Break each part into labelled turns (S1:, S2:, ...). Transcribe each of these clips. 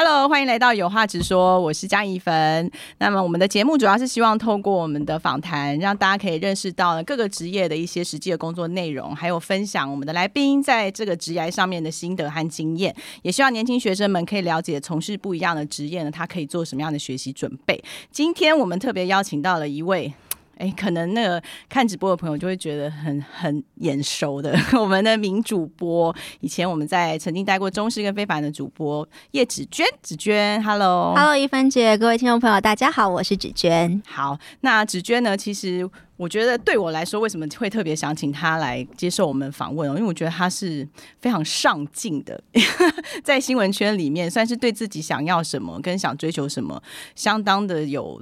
S1: Hello，欢迎来到有话直说，我是江怡芬。那么我们的节目主要是希望透过我们的访谈，让大家可以认识到各个职业的一些实际的工作内容，还有分享我们的来宾在这个职业上面的心得和经验。也希望年轻学生们可以了解从事不一样的职业呢，他可以做什么样的学习准备。今天我们特别邀请到了一位。哎，可能那个看直播的朋友就会觉得很很眼熟的，我们的名主播，以前我们在曾经待过中式跟非凡的主播叶芷娟，芷娟，Hello，Hello，
S2: 一芬姐，各位听众朋友，大家好，我是芷娟。
S1: 好，那芷娟呢，其实我觉得对我来说，为什么会特别想请她来接受我们访问哦？因为我觉得她是非常上进的，在新闻圈里面，算是对自己想要什么跟想追求什么，相当的有。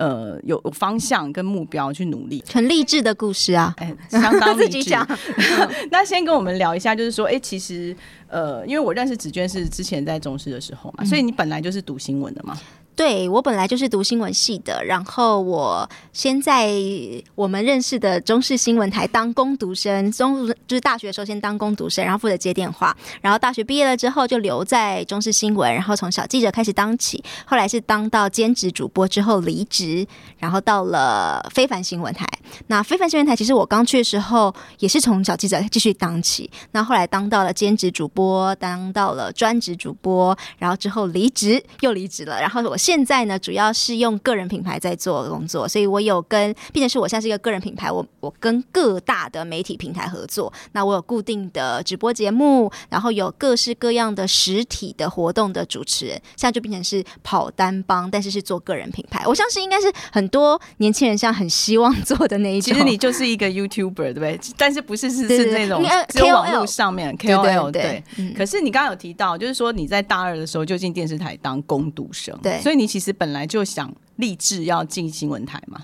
S1: 呃，有方向跟目标去努力，
S2: 很励志的故事啊！
S1: 哎，相当
S2: 自己讲。
S1: 那先跟我们聊一下，就是说，哎，其实，呃，因为我认识紫娟是之前在中视的时候嘛，所以你本来就是读新闻的嘛。
S2: 对我本来就是读新闻系的，然后我先在我们认识的中视新闻台当工读生，中就是大学的时候先当工读生，然后负责接电话，然后大学毕业了之后就留在中视新闻，然后从小记者开始当起，后来是当到兼职主播之后离职，然后到了非凡新闻台。那非凡新闻台其实我刚去的时候也是从小记者继续当起，那后来当到了兼职主播，当到了专职主播，然后之后离职又离职了，然后我。现在呢，主要是用个人品牌在做工作，所以我有跟，并且是我现在是一个个人品牌，我我跟各大的媒体平台合作。那我有固定的直播节目，然后有各式各样的实体的活动的主持人，现在就变成是跑单帮，但是是做个人品牌。我相信应该是很多年轻人现在很希望做的那一
S1: 种。其实你就是一个 YouTuber，对不对？但是不是是是那种只有网络上面 KOL 对。可是你刚刚有提到，就是说你在大二的时候就进电视台当攻读生，
S2: 对，
S1: 所以。你其实本来就想立志要进新闻台嘛？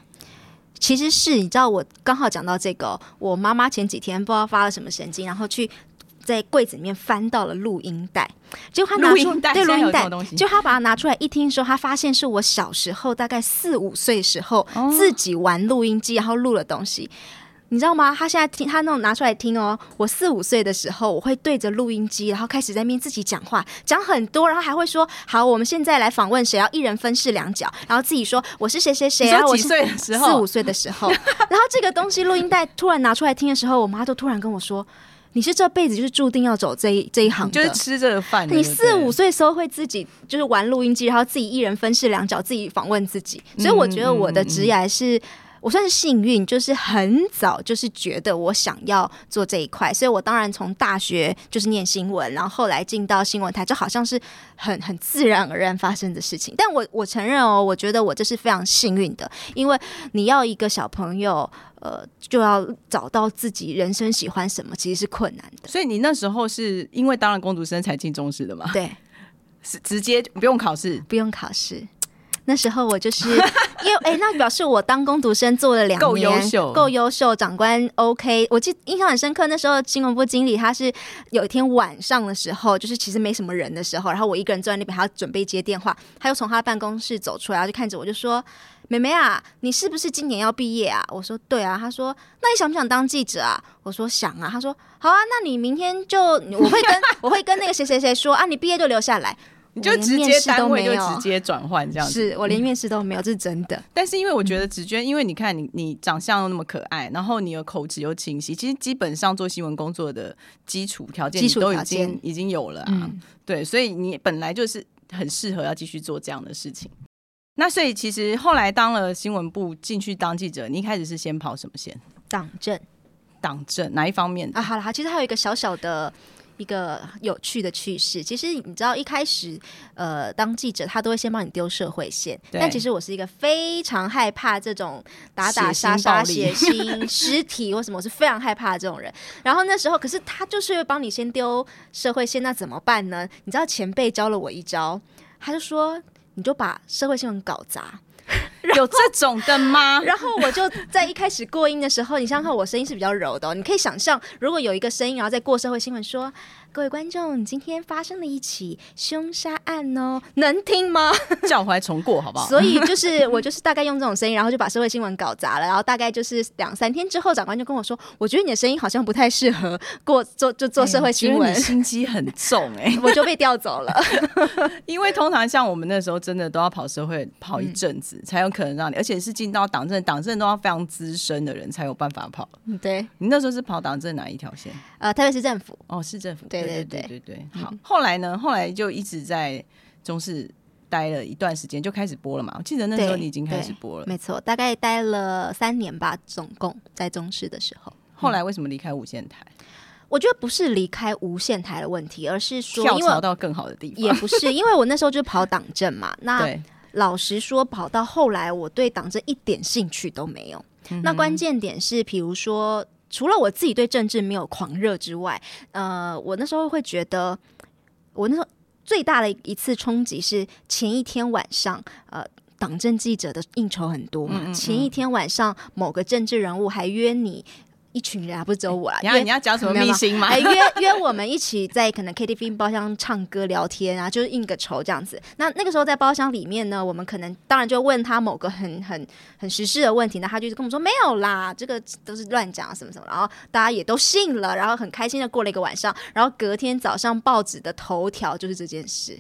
S2: 其实是，你知道我刚好讲到这个，我妈妈前几天不知道发了什么神经，然后去在柜子里面翻到了录音带，结果她拿出
S1: 对录音带，
S2: 就她把它拿出来一听，说她发现是我小时候大概四五岁时候自己玩录音机，然后录了东西。你知道吗？他现在听他那种拿出来听哦。我四五岁的时候，我会对着录音机，然后开始在面自己讲话，讲很多，然后还会说：“好，我们现在来访问谁？要一人分饰两角。”然后自己说：“我是谁谁谁。”
S1: 几岁的时候？
S2: 四五岁的时候。然后这个东西录音带突然拿出来听的时候，我妈都突然跟我说：“你是这辈子就是注定要走这一这一行，
S1: 就是吃这个饭。”
S2: 你四五岁时候会自己就是玩录音机，然后自己一人分饰两角，自己访问自己。所以我觉得我的职业是。我算是幸运，就是很早就是觉得我想要做这一块，所以我当然从大学就是念新闻，然后后来进到新闻台，就好像是很很自然而然发生的事情。但我我承认哦，我觉得我这是非常幸运的，因为你要一个小朋友，呃，就要找到自己人生喜欢什么，其实是困难的。
S1: 所以你那时候是因为当了工读生才进中式的吗？
S2: 对，
S1: 是直接不用考试，
S2: 不用考试。那时候我就是因为哎，那表示我当工读生做了两年，
S1: 够优秀，
S2: 够优秀。长官 OK，我记印象很深刻。那时候新闻部经理他是有一天晚上的时候，就是其实没什么人的时候，然后我一个人坐在那边，他准备接电话，他又从他办公室走出来，就看着我就说：“妹妹啊，你是不是今年要毕业啊？”我说：“对啊。”他说：“那你想不想当记者啊？”我说：“想啊。”他说：“好啊，那你明天就我会跟我会跟那个谁谁谁说啊，你毕业就留下来。”
S1: 你就直接单位就直接转换这样子，
S2: 是我连面试都没有，这是真的。
S1: 但是因为我觉得紫娟，因为你看你你长相又那么可爱，然后你有口齿又清晰，其实基本上做新闻工作的基础条件都已经已经有了啊。对，所以你本来就是很适合要继续做这样的事情。那所以其实后来当了新闻部进去当记者，你一开始是先跑什么线？
S2: 党政，
S1: 党政哪一方面
S2: 啊？好了，其实还有一个小小的。一个有趣的趣事，其实你知道，一开始呃，当记者他都会先帮你丢社会线，但其实我是一个非常害怕这种打打杀杀、血腥、尸体或什么，我是非常害怕这种人。然后那时候，可是他就是会帮你先丢社会线，那怎么办呢？你知道前辈教了我一招，他就说，你就把社会新闻搞砸。
S1: 有这种的吗？
S2: 然后我就在一开始过音的时候，你想想看，我声音是比较柔的，你可以想象，如果有一个声音，然后再过社会新闻说。各位观众，今天发生了一起凶杀案哦，能听吗？
S1: 叫回来重过好不好？
S2: 所以就是我就是大概用这种声音，然后就把社会新闻搞砸了。然后大概就是两三天之后，长官就跟我说：“我觉得你的声音好像不太适合过做就做社会新闻，
S1: 心机很重哎。”
S2: 我就被调走了，
S1: 因为通常像我们那时候真的都要跑社会跑一阵子，才有可能让你，而且是进到党政，党政都要非常资深的人才有办法跑。
S2: 对
S1: 你那时候是跑党政哪一条线？
S2: 呃，特别是政府
S1: 哦，市政府。
S2: 对对
S1: 对对对。好，后来呢？后来就一直在中视待了一段时间，就开始播了嘛。我记得那时候你已经开始播了，
S2: 没错，大概待了三年吧，总共在中视的时候。
S1: 后来为什么离开无线台？
S2: 我觉得不是离开无线台的问题，而是说
S1: 跳槽到更好的地方。
S2: 也不是，因为我那时候就跑党政嘛。那 老实说，跑到后来，我对党政一点兴趣都没有。那关键点是，比如说，除了我自己对政治没有狂热之外，呃，我那时候会觉得，我那时候最大的一次冲击是前一天晚上，呃，党政记者的应酬很多嘛，前一天晚上某个政治人物还约你。一群人啊，不是只有我啦。
S1: 你要你要讲什么 秘辛吗？
S2: 哎约 约我们一起在可能 KTV 包厢唱歌聊天啊，就是应个酬这样子。那那个时候在包厢里面呢，我们可能当然就问他某个很 很很实事的问题，那他就是跟我们说没有啦，这个都是乱讲什么什么。然后大家也都信了，然后很开心的过了一个晚上。然后隔天早上报纸的头条就是这件事。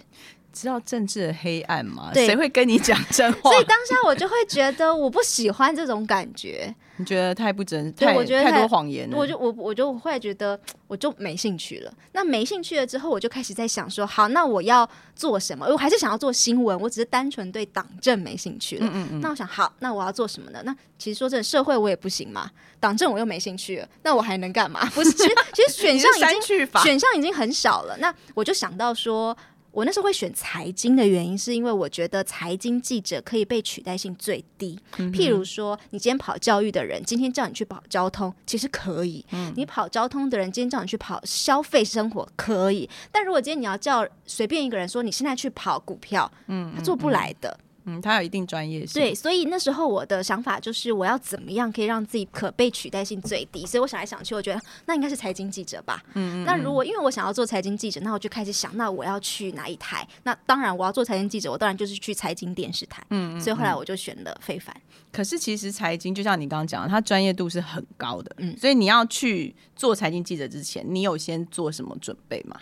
S1: 知道政治的黑暗吗？谁会跟你讲真话？
S2: 所以当下我就会觉得我不喜欢这种感觉。
S1: 你觉得太不真？太我觉得太多谎言。
S2: 我就我我就会觉得我就没兴趣了。那没兴趣了之后，我就开始在想说，好，那我要做什么？我还是想要做新闻，我只是单纯对党政没兴趣了。嗯嗯嗯。那我想，好，那我要做什么呢？那其实说真的，社会我也不行嘛，党政我又没兴趣了，那我还能干嘛？不是，其实其实选项已经 选项已经很少了。那我就想到说。我那时候会选财经的原因，是因为我觉得财经记者可以被取代性最低。譬如说，你今天跑教育的人，今天叫你去跑交通，其实可以；你跑交通的人，今天叫你去跑消费生活，可以。但如果今天你要叫随便一个人说，你现在去跑股票，嗯，他做不来的。
S1: 嗯，他有一定专业性。
S2: 对，所以那时候我的想法就是，我要怎么样可以让自己可被取代性最低？所以我想来想去，我觉得那应该是财经记者吧。嗯嗯。那如果因为我想要做财经记者，那我就开始想，那我要去哪一台？那当然我要做财经记者，我当然就是去财经电视台。嗯嗯。所以后来我就选了非凡。
S1: 可是其实财经就像你刚刚讲的，它专业度是很高的。嗯。所以你要去做财经记者之前，你有先做什么准备吗？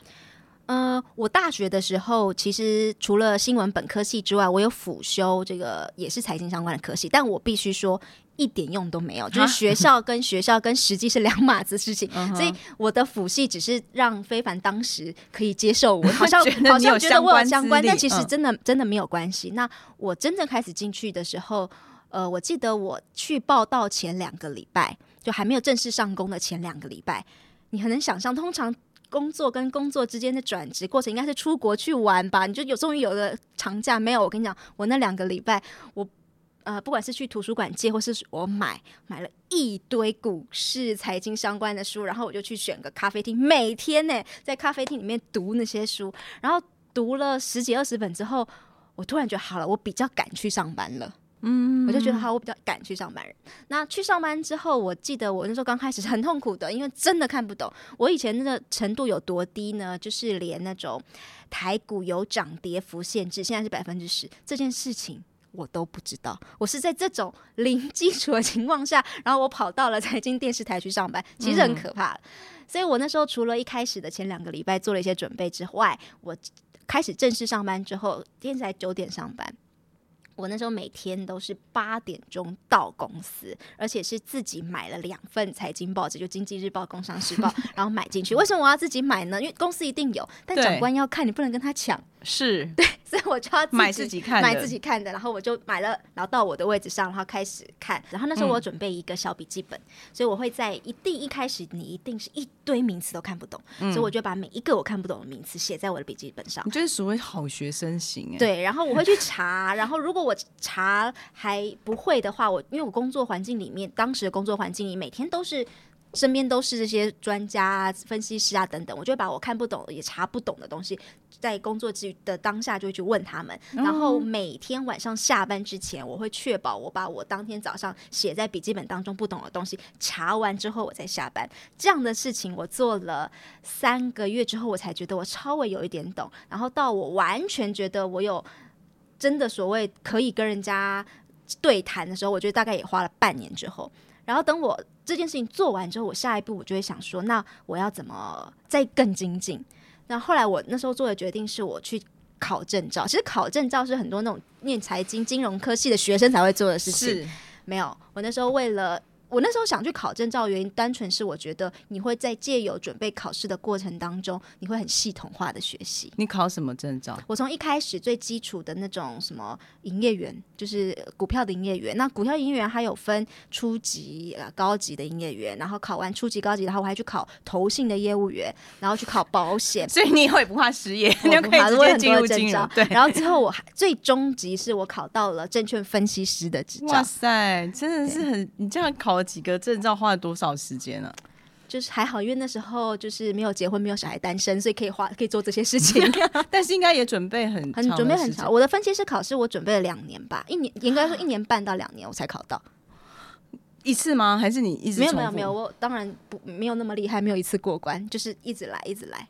S2: 呃，我大学的时候，其实除了新闻本科系之外，我有辅修这个也是财经相关的科系，但我必须说一点用都没有，就是学校跟学校跟实际是两码子事情，所以我的辅系只是让非凡当时可以接受我，好像好像觉得我有相关，但其实真的真的没有关系。那我真正开始进去的时候，呃，我记得我去报道前两个礼拜，就还没有正式上工的前两个礼拜，你很能想象，通常。工作跟工作之间的转职过程，应该是出国去玩吧？你就有终于有了长假没有？我跟你讲，我那两个礼拜，我呃，不管是去图书馆借，或是我买买了一堆股市、财经相关的书，然后我就去选个咖啡厅，每天呢在咖啡厅里面读那些书，然后读了十几二十本之后，我突然觉得好了，我比较敢去上班了。嗯，我就觉得哈，我比较敢去上班。人，那去上班之后，我记得我那时候刚开始是很痛苦的，因为真的看不懂。我以前那个程度有多低呢？就是连那种台股有涨跌幅限制，现在是百分之十这件事情，我都不知道。我是在这种零基础的情况下，然后我跑到了财经电视台去上班，其实很可怕。所以我那时候除了一开始的前两个礼拜做了一些准备之外，我开始正式上班之后，电视台九点上班。我那时候每天都是八点钟到公司，而且是自己买了两份财经报纸，就《经济日报》《工商时报》，然后买进去。为什么我要自己买呢？因为公司一定有，但长官要看你不能跟他抢。
S1: 是
S2: 对，所以我就要
S1: 买自己看，
S2: 买自己看的。然后我就买了，然后到我的位置上，然后开始看。然后那时候我准备一个小笔记本，所以我会在一定一开始，你一定是一堆名词都看不懂，所以我就把每一个我看不懂的名词写在我的笔记本上。
S1: 你就是所谓好学生型哎。
S2: 对，然后我会去查，然后如果我查还不会的话，我因为我工作环境里面，当时的工作环境里每天都是。身边都是这些专家啊、分析师啊等等，我就会把我看不懂也查不懂的东西，在工作之余的当下就会去问他们。然后每天晚上下班之前，我会确保我把我当天早上写在笔记本当中不懂的东西查完之后，我再下班。这样的事情我做了三个月之后，我才觉得我稍微有一点懂。然后到我完全觉得我有真的所谓可以跟人家对谈的时候，我觉得大概也花了半年之后。然后等我这件事情做完之后，我下一步我就会想说，那我要怎么再更精进？那后来我那时候做的决定是我去考证照。其实考证照是很多那种念财经、金融科系的学生才会做的事情。
S1: 是
S2: 没有，我那时候为了。我那时候想去考证照，原因单纯是我觉得你会在借由准备考试的过程当中，你会很系统化的学习。
S1: 你考什么证照？
S2: 我从一开始最基础的那种什么营业员，就是股票的营业员。那股票营业员还有分初级、呃高级的营业员，然后考完初级、高级，然后我还去考投信的业务员，然后去考保险。
S1: 所以你以后也不怕失业，你就可以直接进入金融。对，
S2: 然后之后我还最终级是我考到了证券分析师的执照。
S1: 哇塞，真的是很你这样考。几个证照花了多少时间呢？
S2: 就是还好，因为那时候就是没有结婚，没有小孩，单身，所以可以花可以做这些事情。
S1: 但是应该也准备很
S2: 很准备很长。我的分析师考试我准备了两年吧，一年应该说一年半到两年我才考到
S1: 一次吗？还是你一直
S2: 没有没有没有？我当然不没有那么厉害，没有一次过关，就是一直来一直来。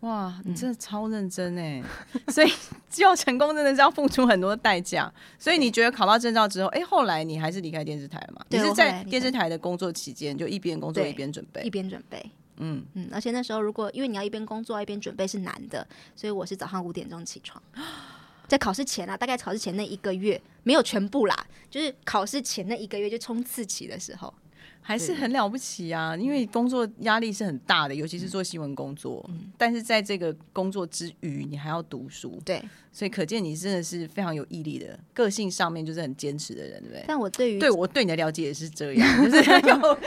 S1: 哇，你真的超认真哎！所以要成功真的是要付出很多代价。所以你觉得考到证照之后，哎，后来你还是离开电视台了嘛？你是在电视台的工作期间，就一边工作一边准备，
S2: 一边准备。嗯嗯，而且那时候如果因为你要一边工作一边准备是难的，所以我是早上五点钟起床，在考试前啊，大概考试前那一个月没有全部啦，就是考试前那一个月就冲刺期的时候。
S1: 还是很了不起啊！因为工作压力是很大的，尤其是做新闻工作。嗯，但是在这个工作之余，你还要读书。
S2: 对，
S1: 所以可见你真的是非常有毅力的，个性上面就是很坚持的人，对不对？
S2: 但我对于
S1: 对我对你的了解也是这样，就是 有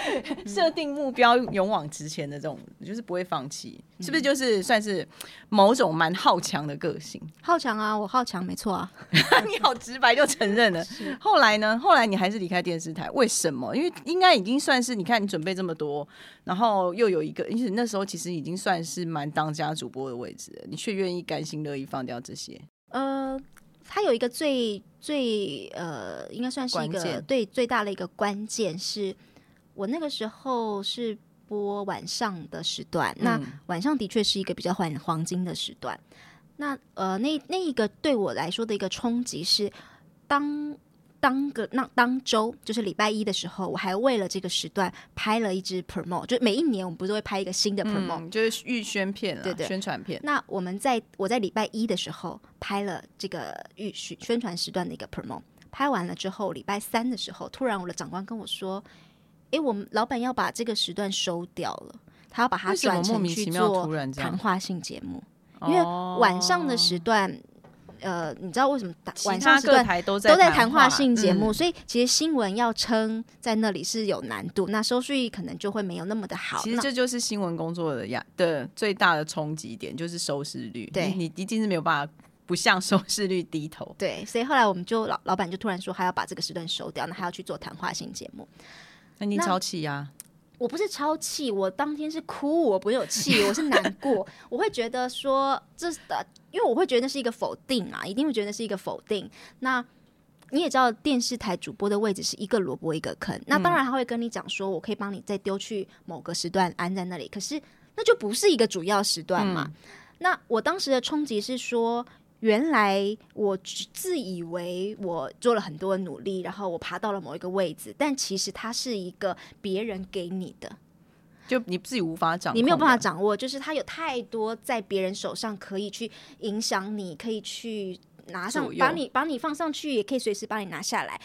S1: 设定目标、勇往直前的这种，就是不会放弃，是不是？就是算是某种蛮好强的个性。
S2: 好强啊！我好强，没错啊！
S1: 你好直白就承认了。后来呢？后来你还是离开电视台，为什么？因为应该已经算。是你看，你准备这么多，然后又有一个，因为那时候其实已经算是蛮当家主播的位置了，你却愿意甘心乐意放掉这些。
S2: 呃，他有一个最最呃，应该算是一个对最大的一个关键，是我那个时候是播晚上的时段，那晚上的确是一个比较黄黄金的时段。那呃，那那一个对我来说的一个冲击是当。当个那当周就是礼拜一的时候，我还为了这个时段拍了一支 promo，就每一年我们不是会拍一个新的 promo，
S1: 就是预宣片
S2: 对对，
S1: 宣传片。
S2: 那我们在我在礼拜一的时候拍了这个预宣宣传时段的一个 promo，拍完了之后，礼拜三的时候，突然我的长官跟我说：“诶，我们老板要把这个时段收掉了，他要把它转成去做谈话性节目，因为晚上的时段。”呃，你知道为什么晚上时段
S1: 都
S2: 在都在
S1: 谈
S2: 话性节目？所以其实新闻要撑在那里是有难度，那收视率可能就会没有那么的好。
S1: 其实这就是新闻工作的呀的最大的冲击点，就是收视率。
S2: 对
S1: 你一定是没有办法不向收视率低头。
S2: 对，所以后来我们就老老板就突然说，他要把这个时段收掉，那他要去做谈话性节目。
S1: 那你超气呀？
S2: 我不是超气，我当天是哭，我不有气，我是难过，我会觉得说这的。因为我会觉得那是一个否定啊，一定会觉得是一个否定。那你也知道，电视台主播的位置是一个萝卜一个坑。那当然他会跟你讲说，我可以帮你再丢去某个时段安在那里，可是那就不是一个主要时段嘛。那我当时的冲击是说，原来我自以为我做了很多努力，然后我爬到了某一个位置，但其实它是一个别人给你的。
S1: 就你自己无法掌，
S2: 你没有办法掌握，就是它有太多在别人手上可以去影响你，可以去拿上，把你把你放上去，也可以随时把你拿下来。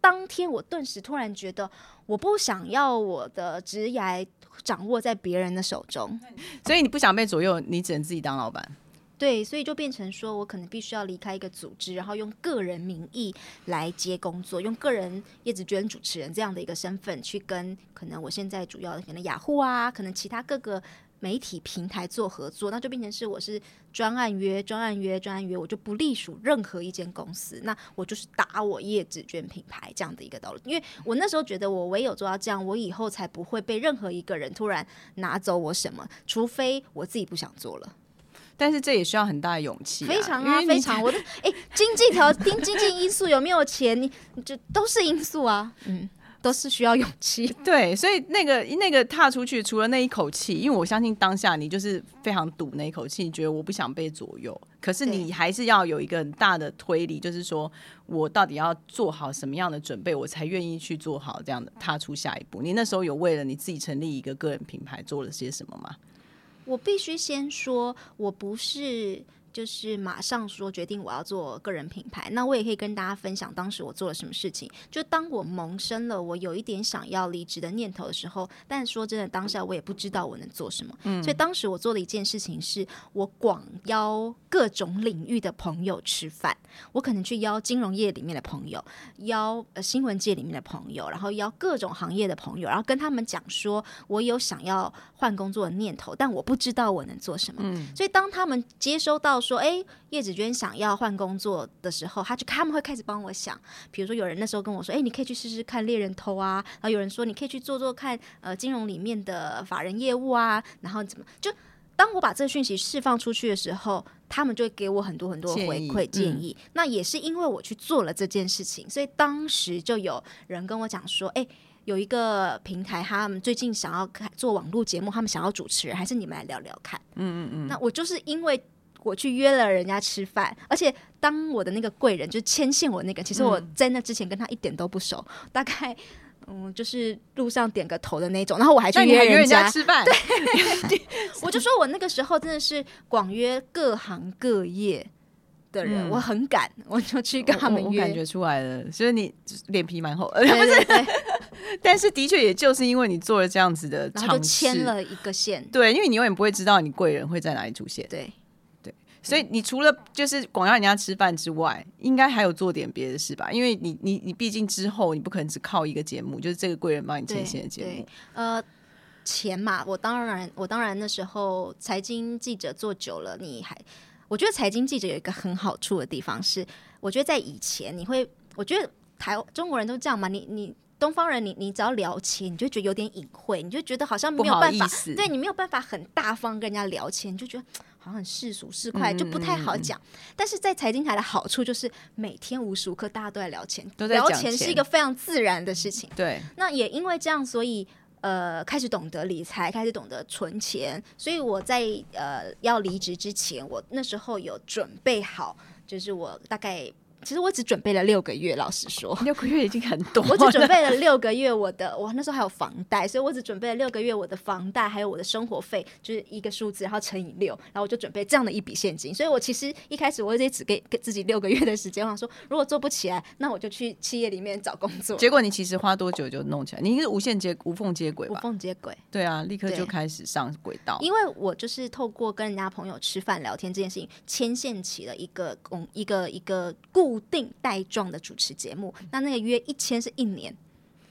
S2: 当天我顿时突然觉得，我不想要我的职业掌握在别人的手中，
S1: 所以你不想被左右，你只能自己当老板。
S2: 对，所以就变成说，我可能必须要离开一个组织，然后用个人名义来接工作，用个人叶子娟主持人这样的一个身份去跟可能我现在主要的可能雅虎啊，可能其他各个媒体平台做合作，那就变成是我是专案约、专案约、专案约，我就不隶属任何一间公司，那我就是打我叶子娟品牌这样的一个道路。因为我那时候觉得，我唯有做到这样，我以后才不会被任何一个人突然拿走我什么，除非我自己不想做了。
S1: 但是这也需要很大的勇气、
S2: 非常啊，非常。我的哎，经济条、经经济因素有没有钱，你你就都是因素啊，嗯，都是需要勇气。
S1: 对，所以那个那个踏出去，除了那一口气，因为我相信当下你就是非常赌那一口气，你觉得我不想被左右，可是你还是要有一个很大的推理，就是说我到底要做好什么样的准备，我才愿意去做好这样的踏出下一步。你那时候有为了你自己成立一个个人品牌做了些什么吗？
S2: 我必须先说，我不是就是马上说决定我要做个人品牌。那我也可以跟大家分享当时我做了什么事情。就当我萌生了我有一点想要离职的念头的时候，但说真的，当下我也不知道我能做什么。嗯所以当时我做的一件事情是，我广邀各种领域的朋友吃饭。我可能去邀金融业里面的朋友，邀呃新闻界里面的朋友，然后邀各种行业的朋友，然后跟他们讲说，我有想要换工作的念头，但我不知道我能做什么。所以当他们接收到说，哎，叶子娟想要换工作的时候，他就他们会开始帮我想，比如说有人那时候跟我说，哎，你可以去试试看猎人头啊，然后有人说你可以去做做看，呃，金融里面的法人业务啊，然后怎么就。当我把这个讯息释放出去的时候，他们就会给我很多很多回馈
S1: 建议。
S2: 那也是因为我去做了这件事情，所以当时就有人跟我讲说：“哎、有一个平台，他们最近想要开做网络节目，他们想要主持人，还是你们来聊聊看。”嗯嗯嗯。那我就是因为我去约了人家吃饭，而且当我的那个贵人就是牵线我那个，其实我在那之前跟他一点都不熟，大概。嗯，就是路上点个头的那种，然后我还去
S1: 约
S2: 人
S1: 人家吃饭？对，
S2: 我就说我那个时候真的是广约各行各业的人，
S1: 嗯
S2: 我很敢，我就去跟他们约。
S1: 我我感觉出来了，所以你脸皮蛮厚，呃
S2: 对对对，
S1: 但是的确也就是因为你做了这样子的
S2: 然后就
S1: 尝试，
S2: 牵了一个线。
S1: 对，因为你永远不会知道你贵人会在哪里出现，
S2: 对，
S1: 所以你除了就是广邀人家吃饭之外，应该还有做点别的事吧？因为你你你毕竟之后你不可能只靠一个节目，就是这个贵人帮你牵线的节目
S2: 对，呃，钱嘛，我当然我当然那时候财经记者做久了，你还我觉得财经记者有一个很好处的地方是，我觉得在以前你会，我觉得台中国人都这样嘛，你你。东方人你，你只要聊钱，你就觉得有点隐晦，你就觉得好像没有办法，对你没有办法很大方跟人家聊钱，你就觉得好像很世俗世
S1: 嗯
S2: 侩，就不太好讲。但是在财经台的好处就是每天无时无刻大家都在聊钱，
S1: 都在
S2: 聊
S1: 钱
S2: 是一个非常自然的事情。
S1: 对，
S2: 那也因为这样，所以呃，开始懂得理财，开始懂得存钱。所以我在呃要离职之前，我那时候有准备好，就是我大概。其实我只准备了六个月，老实说，
S1: 六个月已经很多，
S2: 我只准备了六个月我的，我那时候还有房贷，所以我只准备了六个月我的房贷，还有我的生活费，就是一个数字，然后乘以六，然后我就准备这样的一笔现金。所以我其实一开始我也只给给自己六个月的时间，我想说如果做不起来，那我就去企业里面找工作，
S1: 结果你其实花多久就弄起来？你是无限接无缝接轨吧无？
S2: 缝接轨。
S1: 对啊，立刻就开始上轨道。
S2: 因为我就是透过跟人家朋友吃饭聊天这件事情，牵线起了一个公一个一个固定带状的主持节目。那那个约一千是一年，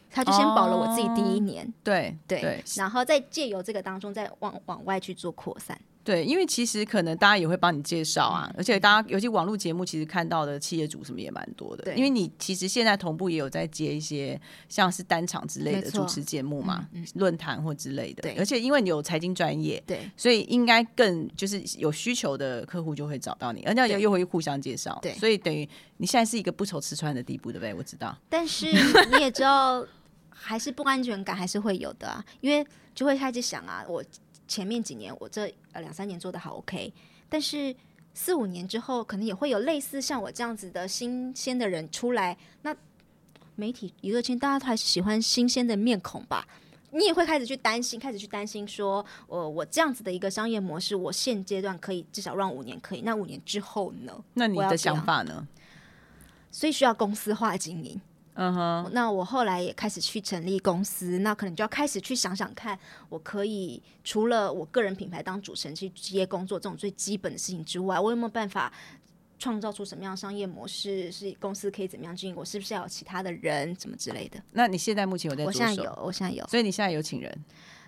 S2: 他就先保了我自己第一年，
S1: 对
S2: 对，
S1: 对
S2: 然后再借由这个当中再往往外去做扩散。
S1: 对，因为其实可能大家也会帮你介绍
S2: 嗯
S1: 啊，而且大家尤其网络节目，其实看到的企业主什么也蛮多的。
S2: 对
S1: 因为你其实现在同步也有在接一些像是单场之类的主持节目嘛
S2: 嗯嗯，
S1: 论坛或之类的。
S2: 对
S1: 而且因为你有财经专业，
S2: 对
S1: 所以应该更就是有需求的客户就会找到你，而且又又会互相介绍。
S2: 对
S1: 所以等于你现在是一个不愁吃穿的地步，对不对？我知道。
S2: 但是你也知道，还是不安全感还是会有的啊，因为就会开始想啊，我前面几年我这呃两三年做的好 OK，但是四五年之后，可能也会有类似像我这样子的新鲜的人出来，那媒体娱乐圈大家都还是喜欢新鲜的面孔吧。你也会开始去担心，开始去担心说，呃我这样子的一个商业模式，我现阶段可以至少让五年可以，那五年之后呢？
S1: 那你的想法呢？
S2: 所以需要公司化经营。
S1: 嗯哼，
S2: 那我后来也开始去成立公司，那可能就要开始去想想看，我可以除了我个人品牌当主持人去接工作这种最基本的事情之外，我有没有办法创造出什么样的商业模式？是公司可以怎么样经营？我是不是要有其他的人，怎么之类的？
S1: 那你现在目前有在？
S2: 我现在有，我现在有，
S1: 所以你现在有请人？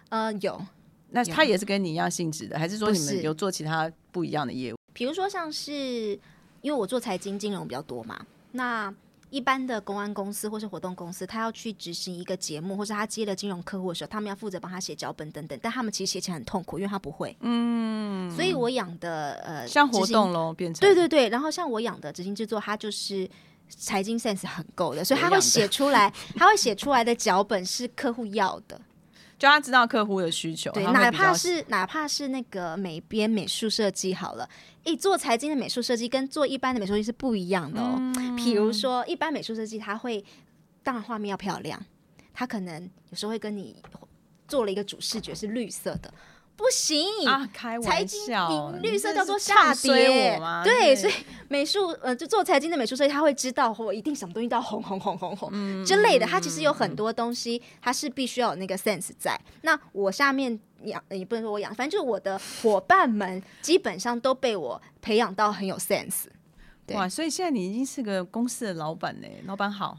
S2: 呃，有，
S1: 那他也是跟你一样性质的，还是说你们有做其他不一样的业务？
S2: 比如说像是因为我做财经金融比较多嘛，那一般的公安公司或是活动公司，他要去执行一个节目，或是他接了金融客户的时候，他们要负责帮他写脚本等等，但他们其实写起来很痛苦，因为他不会。嗯，所以我养的呃，
S1: 像活动喽，变成
S2: 对对对，然后像我养的执行制作，他就是财经 sense 很够的，所以他会写出来，他会写出来的脚本是客户要的。
S1: 就他知道客户的需求，
S2: 对，哪怕是哪怕是那个美编美术设计好了，诶，做财经的美术设计跟做一般的美术设计是不一样的哦。
S1: 嗯
S2: 比如说，一般美术设计它会，当然画面要漂亮，它可能有时候会跟你做了一个主视觉是绿色的，不行
S1: 啊，开玩笑，
S2: 绿色叫做下跌？对，所以美术呃，就做财经的美术设计，他会知道我一定什么东西都要红红红红红、
S1: 嗯
S2: 之类的。他其实有很多东西，他是必须要有那个 sense 在。那我下面养，呃也不能说我养，反正就是我的伙伴们基本上都被我培养到很有 sense。对
S1: 哇，所以现在你已经是个公司的老板嘞，老板好。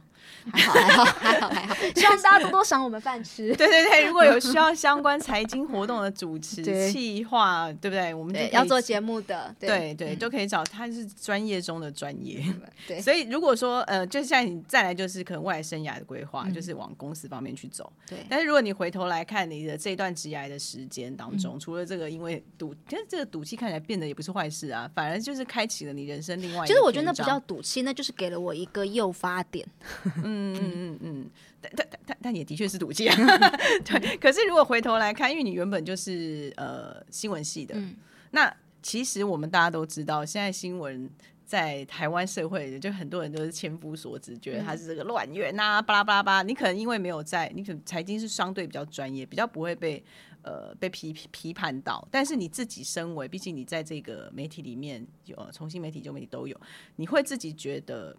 S2: 还好还好还好还好，希望大家多多赏我们饭吃。
S1: 对对对，如果有需要相关财经活动的主持、
S2: 对
S1: 企划，对不对？我们
S2: 要做节目的，
S1: 对对，都可以找他是专业中的专业。
S2: 对
S1: 所以如果说呃，就像你再来就是可能未来生涯的规划，
S2: 嗯
S1: 就是往公司方面去走。
S2: 对
S1: 但是如果你回头来看你的这一段职涯的时间当
S2: 嗯
S1: 中，除了这个因为赌，其实这个赌气看起来变得也不是坏事啊，反而就是开启了你人生另外一个
S2: 其实我觉得那不
S1: 篇章
S2: 叫赌气，那就是给了我一个诱发点。
S1: 嗯嗯嗯嗯，但但但但但也的确是赌气啊。对，可是如果回头来看，因为你原本就是呃新闻系的，
S2: 嗯
S1: 那其实我们大家都知道，现在新闻。在台湾社会，就很多人都是千夫所指，觉得他是这个乱源啊，巴拉巴拉巴拉。你可能因为没有在，你可能财经是相对比较专业，比较不会被呃被批批判到。但是你自己身为，毕竟你在这个媒体里面有呃重新媒体、旧媒体都有，你会自己觉得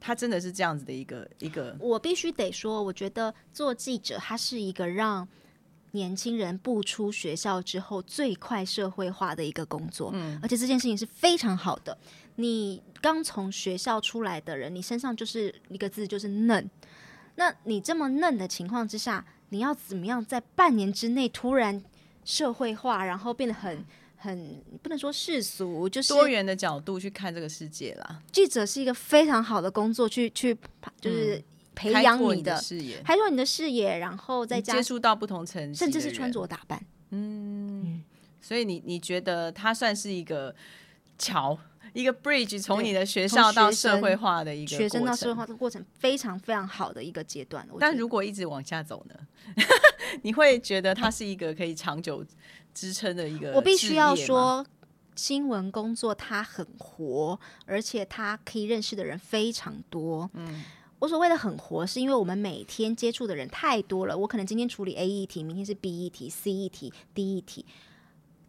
S1: 他真的是这样子的一个一个
S2: 我必须得说，我觉得做记者，他是一个让年轻人步出学校之后最快社会化的一个工作，嗯，而且这件事情是非常好的。你刚从学校出来的人，你身上就是一个字，就是嫩。那你这么嫩的情况之下，你要怎么样在半年之内突然社会化，然后变得很很不能说世俗，就是
S1: 多元的角度去看这个世界啦，
S2: 记者是一个非常好的工作，去去就是培
S1: 养你
S2: 的
S1: 视野，
S2: 开拓你的视野，然后再加
S1: 接触到不同层级，
S2: 甚至是穿。着打扮。
S1: 嗯所以你你觉得它算是一个桥，一个 bridge，从你的学校到社会化的一个
S2: 学生到社会化的过程非常非常好的一个阶段。
S1: 但如果一直往下走呢，你会觉得它是一个可以长久支撑的一个？
S2: 我必须要，说，新闻工作它很活，而且它可以认识的人非常多。嗯。我所谓的很活，是因为我们每天接触的人太多了。我可能今天处理 A 议题，明天是 B 议题、C 议题、D 议题，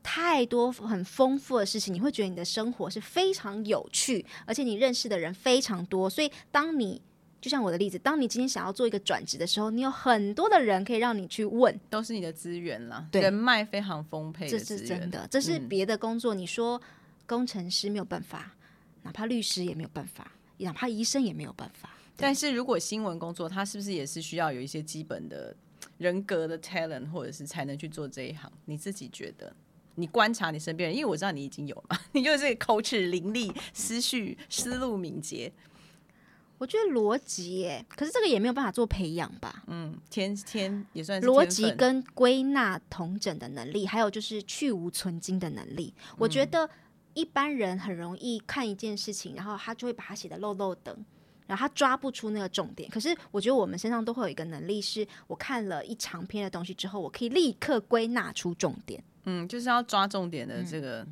S2: 太多很丰富的事情，你会觉得你的生活是非常有趣，而且你认识的人非常多。所以，当你就像我的例子，当你今天想要做一个转职的时候，你有很多的人可以让你去问，
S1: 都是你的资源啦，人脉非常丰沛
S2: 这是真的，这是
S1: 嗯
S2: 别的工作。你说工程师没有办法，哪怕律师也没有办法，哪怕医生也没有办法。
S1: 但是如果新闻工作，它是不是也是需要有一些基本的人格的 talent，或者是才能去做这一行？你自己觉得？你观察你身边人，因为我知道你已经有了，你就是口齿伶俐、思绪思路敏捷，
S2: 我觉得逻辑耶，可是这个也没有办法做培养吧？
S1: 嗯，天天也算是
S2: 逻辑跟归纳同整的能力，还有就是去无存精的能力，我
S1: 嗯
S2: 觉得一般人很容易看一件事情，然后他就会把它写的漏漏等。然后他抓不出那个重点，可是我觉得我们身上都会有一个能力，是我看了一长篇的东西之后，我可以立刻归纳出重点。
S1: 嗯，就是要抓重点的这个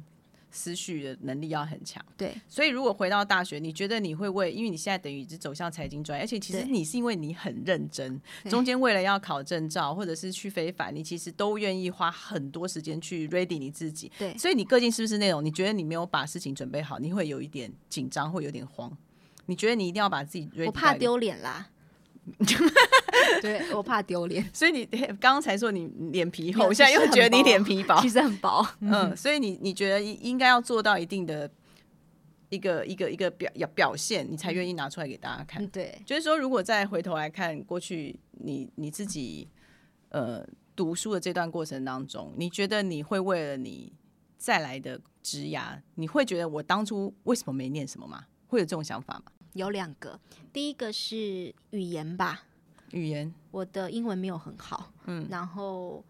S1: 思绪的能力要很强。
S2: 对，
S1: 所以如果回到大学，你觉得你会为，因为你现在等于是走向财经专业，而且其实你是因为你很认真，中间为了要考证照或者是去非凡，你其实都愿意花很多时间去 ready 你自己。
S2: 对
S1: 所以你个性是不是那种你觉得你没有把事情准备好，你会有一点紧张，会有点慌？你觉得你一定要把自己 ready
S2: 我怕丢脸啦。对，我怕丢脸，
S1: 所以你刚刚才说你脸皮厚，现在又觉得你脸皮薄
S2: 其，实很薄。
S1: 嗯，所以你你觉得应应该要做到一定的一个一个一个表表现，你才愿意拿出来给大家看。
S2: 嗯，对，
S1: 就是说，如果再回头来看过去你你自己呃读书的这段过程当中，你觉得你会为了你再来的职涯，你会觉得我当初为什么没念什么吗？会有这种想法吗？
S2: 有两个，第一个是语言吧，
S1: 语言，
S2: 我的英文没有很好，嗯，然后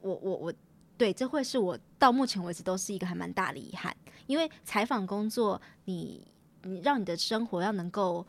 S2: 我我我，对，这会是我到目前为止都是一个还蛮大的遗憾，因为采访工作，你你让你的生活要能够。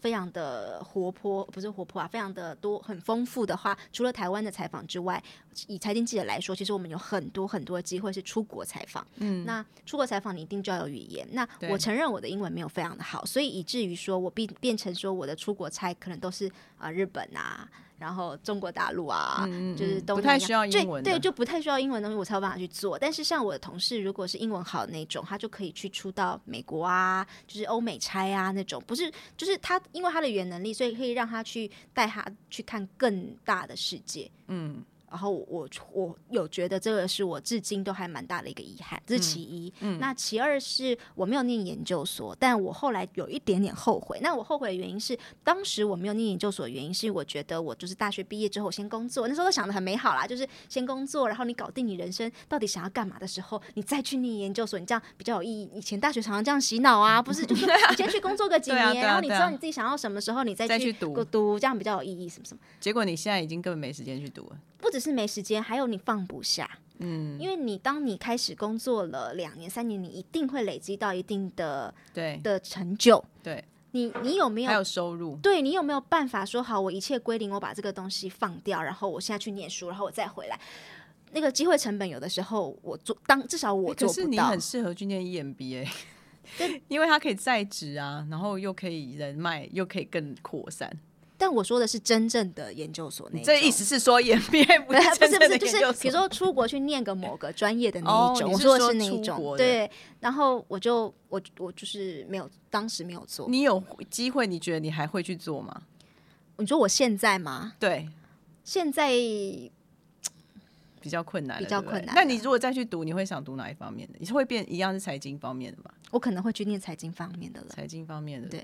S2: 非常的活泼，不是活泼啊，非常的多，很丰富的话，除了台湾的采访之外，以财经记者来说，其实我们有很多很多机会是出国采访。嗯，那出国采访你一定就要有语言。那我承认我的英文没有非常的好，所以以至于说我变变成说我的出国差可能都是啊日本啊。然后中国大陆啊，就是都
S1: 不太需要英文，
S2: 对，就不太需要英文东西，我才有办法去做。但是像我的同事，如果是英文好的那种，他就可以去出到美国啊，就是欧美差啊那种。不是，就是他因为他的语言能力，所以可以让他去带他去看更大的世界。嗯。然后我我有觉得这个是我至今都还蛮大的一个遗憾，这是其一。那其二是我没有念研究所，但我后来有一点点后悔。那我后悔的原因是，当时我没有念研究所的原因是，我觉得我就是大学毕业之后先工作，那时候都想的很美好啦，就是先工作，然后你搞定你人生到底想要干嘛的时候，你再去念研究所，你这样比较有意义。以前大学常常这样洗脑啊，不是就是你 先去工作个几年，然后你知道你自己想要什么时候，你再去读读，这样比较有意义，什么什么。
S1: 结果你现在已经根本没时间去读了。
S2: 不只是没时间，还有你放不下。嗯，因为你当你开始工作了两年、三年，你一定会累积到一定的
S1: 对
S2: 的成就。
S1: 对，
S2: 你你有没有
S1: 还有收入？
S2: 对你有没有办法说好，我一切归零，我把这个东西放掉，然后我现在去念书，然后我再回来？那个机会成本有的时候我做当至少我做不到。
S1: 可是你很适合去念 EMBA，因为它可以在职啊，然后又可以人脉，又可以更扩散。
S2: 但我说的是真正的研究所那，
S1: 这意思是说研毕业不是
S2: 不 是不是，就是比如说出国去念个某个 专业的那一种，我说的是那一种，对。然后我就我我就是没有，当时没有做。
S1: 你有机会，你觉得你还会去做吗？
S2: 你说我现在吗？
S1: 对，
S2: 现在
S1: 比较困难，
S2: 比较困难。
S1: 那你如果再去读，你会想读哪一方面的？你是会变一样是财经方面的吗？
S2: 我可能会去念财经方面的了，
S1: 财经方面的
S2: 对。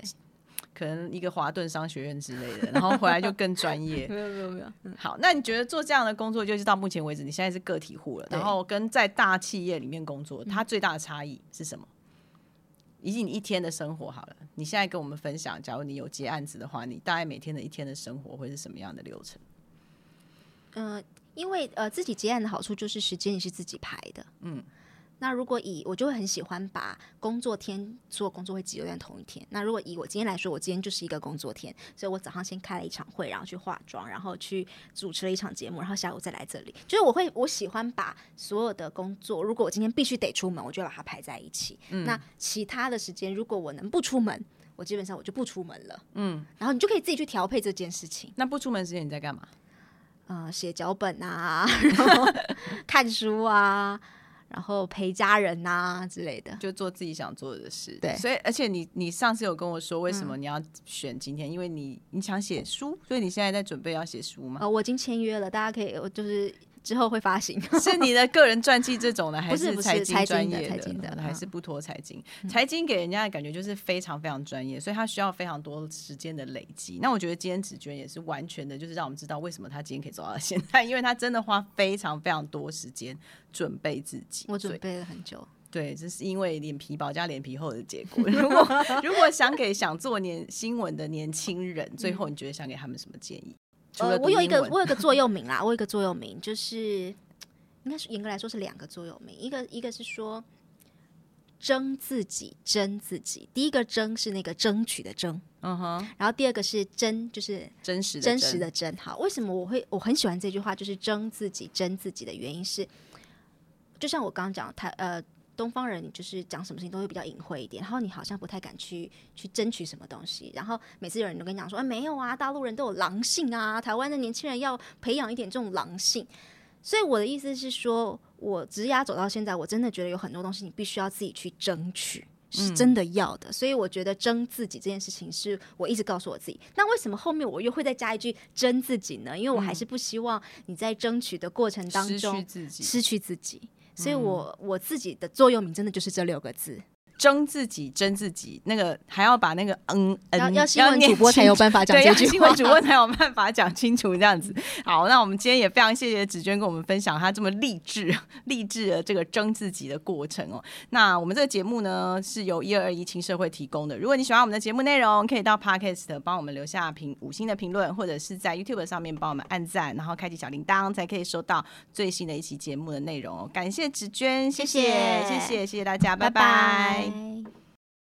S1: 可能一个华顿商学院之类的，然后回来就更专业。
S2: 没有没有没有。
S1: 好，那你觉得做这样的工作，就是到目前为止，你现在是个体户了，然后跟在大企业里面工作，它最大的差异是什么？以及你一天的生活好了，你现在跟我们分享，假如你有接案子的话，你大概每天的一天的生活会是什么样的流程？
S2: 嗯，因为呃，自己结案的好处就是时间你是自己排的，嗯。那如果以我就会很喜欢把工作天所有工作会集中在同一天。那如果以我今天来说，我今天就是一个工作天，所以我早上先开了一场会，然后去化妆，然后去主持了一场节目，然后下午再来这里。就是我会我喜欢把所有的工作，如果我今天必须得出门，我就把它排在一起。那其他的时间，如果我能不出门，我基本上我就不出门了。嗯，然后你就可以自己去调配这件事情。
S1: 那不出门时间你在干嘛？
S2: 呃，写脚本啊，然后看书啊。然后陪家人呐之类的，
S1: 就做自己想做的事。
S2: 对，
S1: 所以而且你你上次有跟我说，为什么你要选今天？因为你你想写书，所以你现在在准备要写书吗？
S2: 呃，我已经签约了，大家可以，我就是。之后会发行，
S1: 是你的个人传记这种的，还
S2: 是
S1: 财经专
S2: 业的，
S1: 还是不拖财经？财经给人家的感觉就是非常非常专业，所以他需要非常多时间的累积。那我觉得今天子娟也是完全的，就是让我们知道为什么他今天可以走到现在，因为他真的花非常非常多时间准备自己。
S2: 我准备了很久，
S1: 对，这是因为脸皮薄加脸皮厚的结果。如果如果想给想做年新闻的年轻人，最后你觉得想给他们什么建议？
S2: 呃，我有一个，我有个座右铭啦，我有一个座右铭，就是应该是严格来说是两个座右铭，一个一个是说争自己，争自己。第一个争是那个争取的争，嗯哼，然后第二个是真，就是
S1: 真实
S2: 真实的真。好，为什么我会我很喜欢这句话？就是争自己，争自己的原因是，就像我刚刚讲，他呃。东方人，你就是讲什么事情都会比较隐晦一点，然后你好像不太敢去去争取什么东西，然后每次有人都跟你讲说，哎，没有啊，大陆人都有狼性啊，台湾的年轻人要培养一点这种狼性。所以我的意思是说，我职涯走到现在，我真的觉得有很多东西你必须要自己去争取，是真的要的。所以我觉得争自己这件事情是我一直告诉我自己。那为什么后面我又会再加一句争自己呢？因为我还是不希望你在争取的过程当中失去自己，失去自己。所以，我我自己的座右铭真的就是这六个字。
S1: 争自己争自己那个还要把那个嗯嗯
S2: 要新闻主播才有办法讲清楚对
S1: 要新闻主播才有办法讲清楚这样子。好那我们今天也非常谢谢紫娟跟我们分享她这么励志 励志的这个争自己的过程哦。那我们这个节目呢是由一二一青社会提供的。如果你喜欢我们的节目内容可以到 parkest 帮我们留下评五星的评论或者是在 youtube 上面帮我们按赞然后开启小铃铛才可以收到最新的一期节目的内容哦。感谢紫娟
S2: 谢谢
S1: 谢谢。谢谢大家拜
S2: 拜。拜。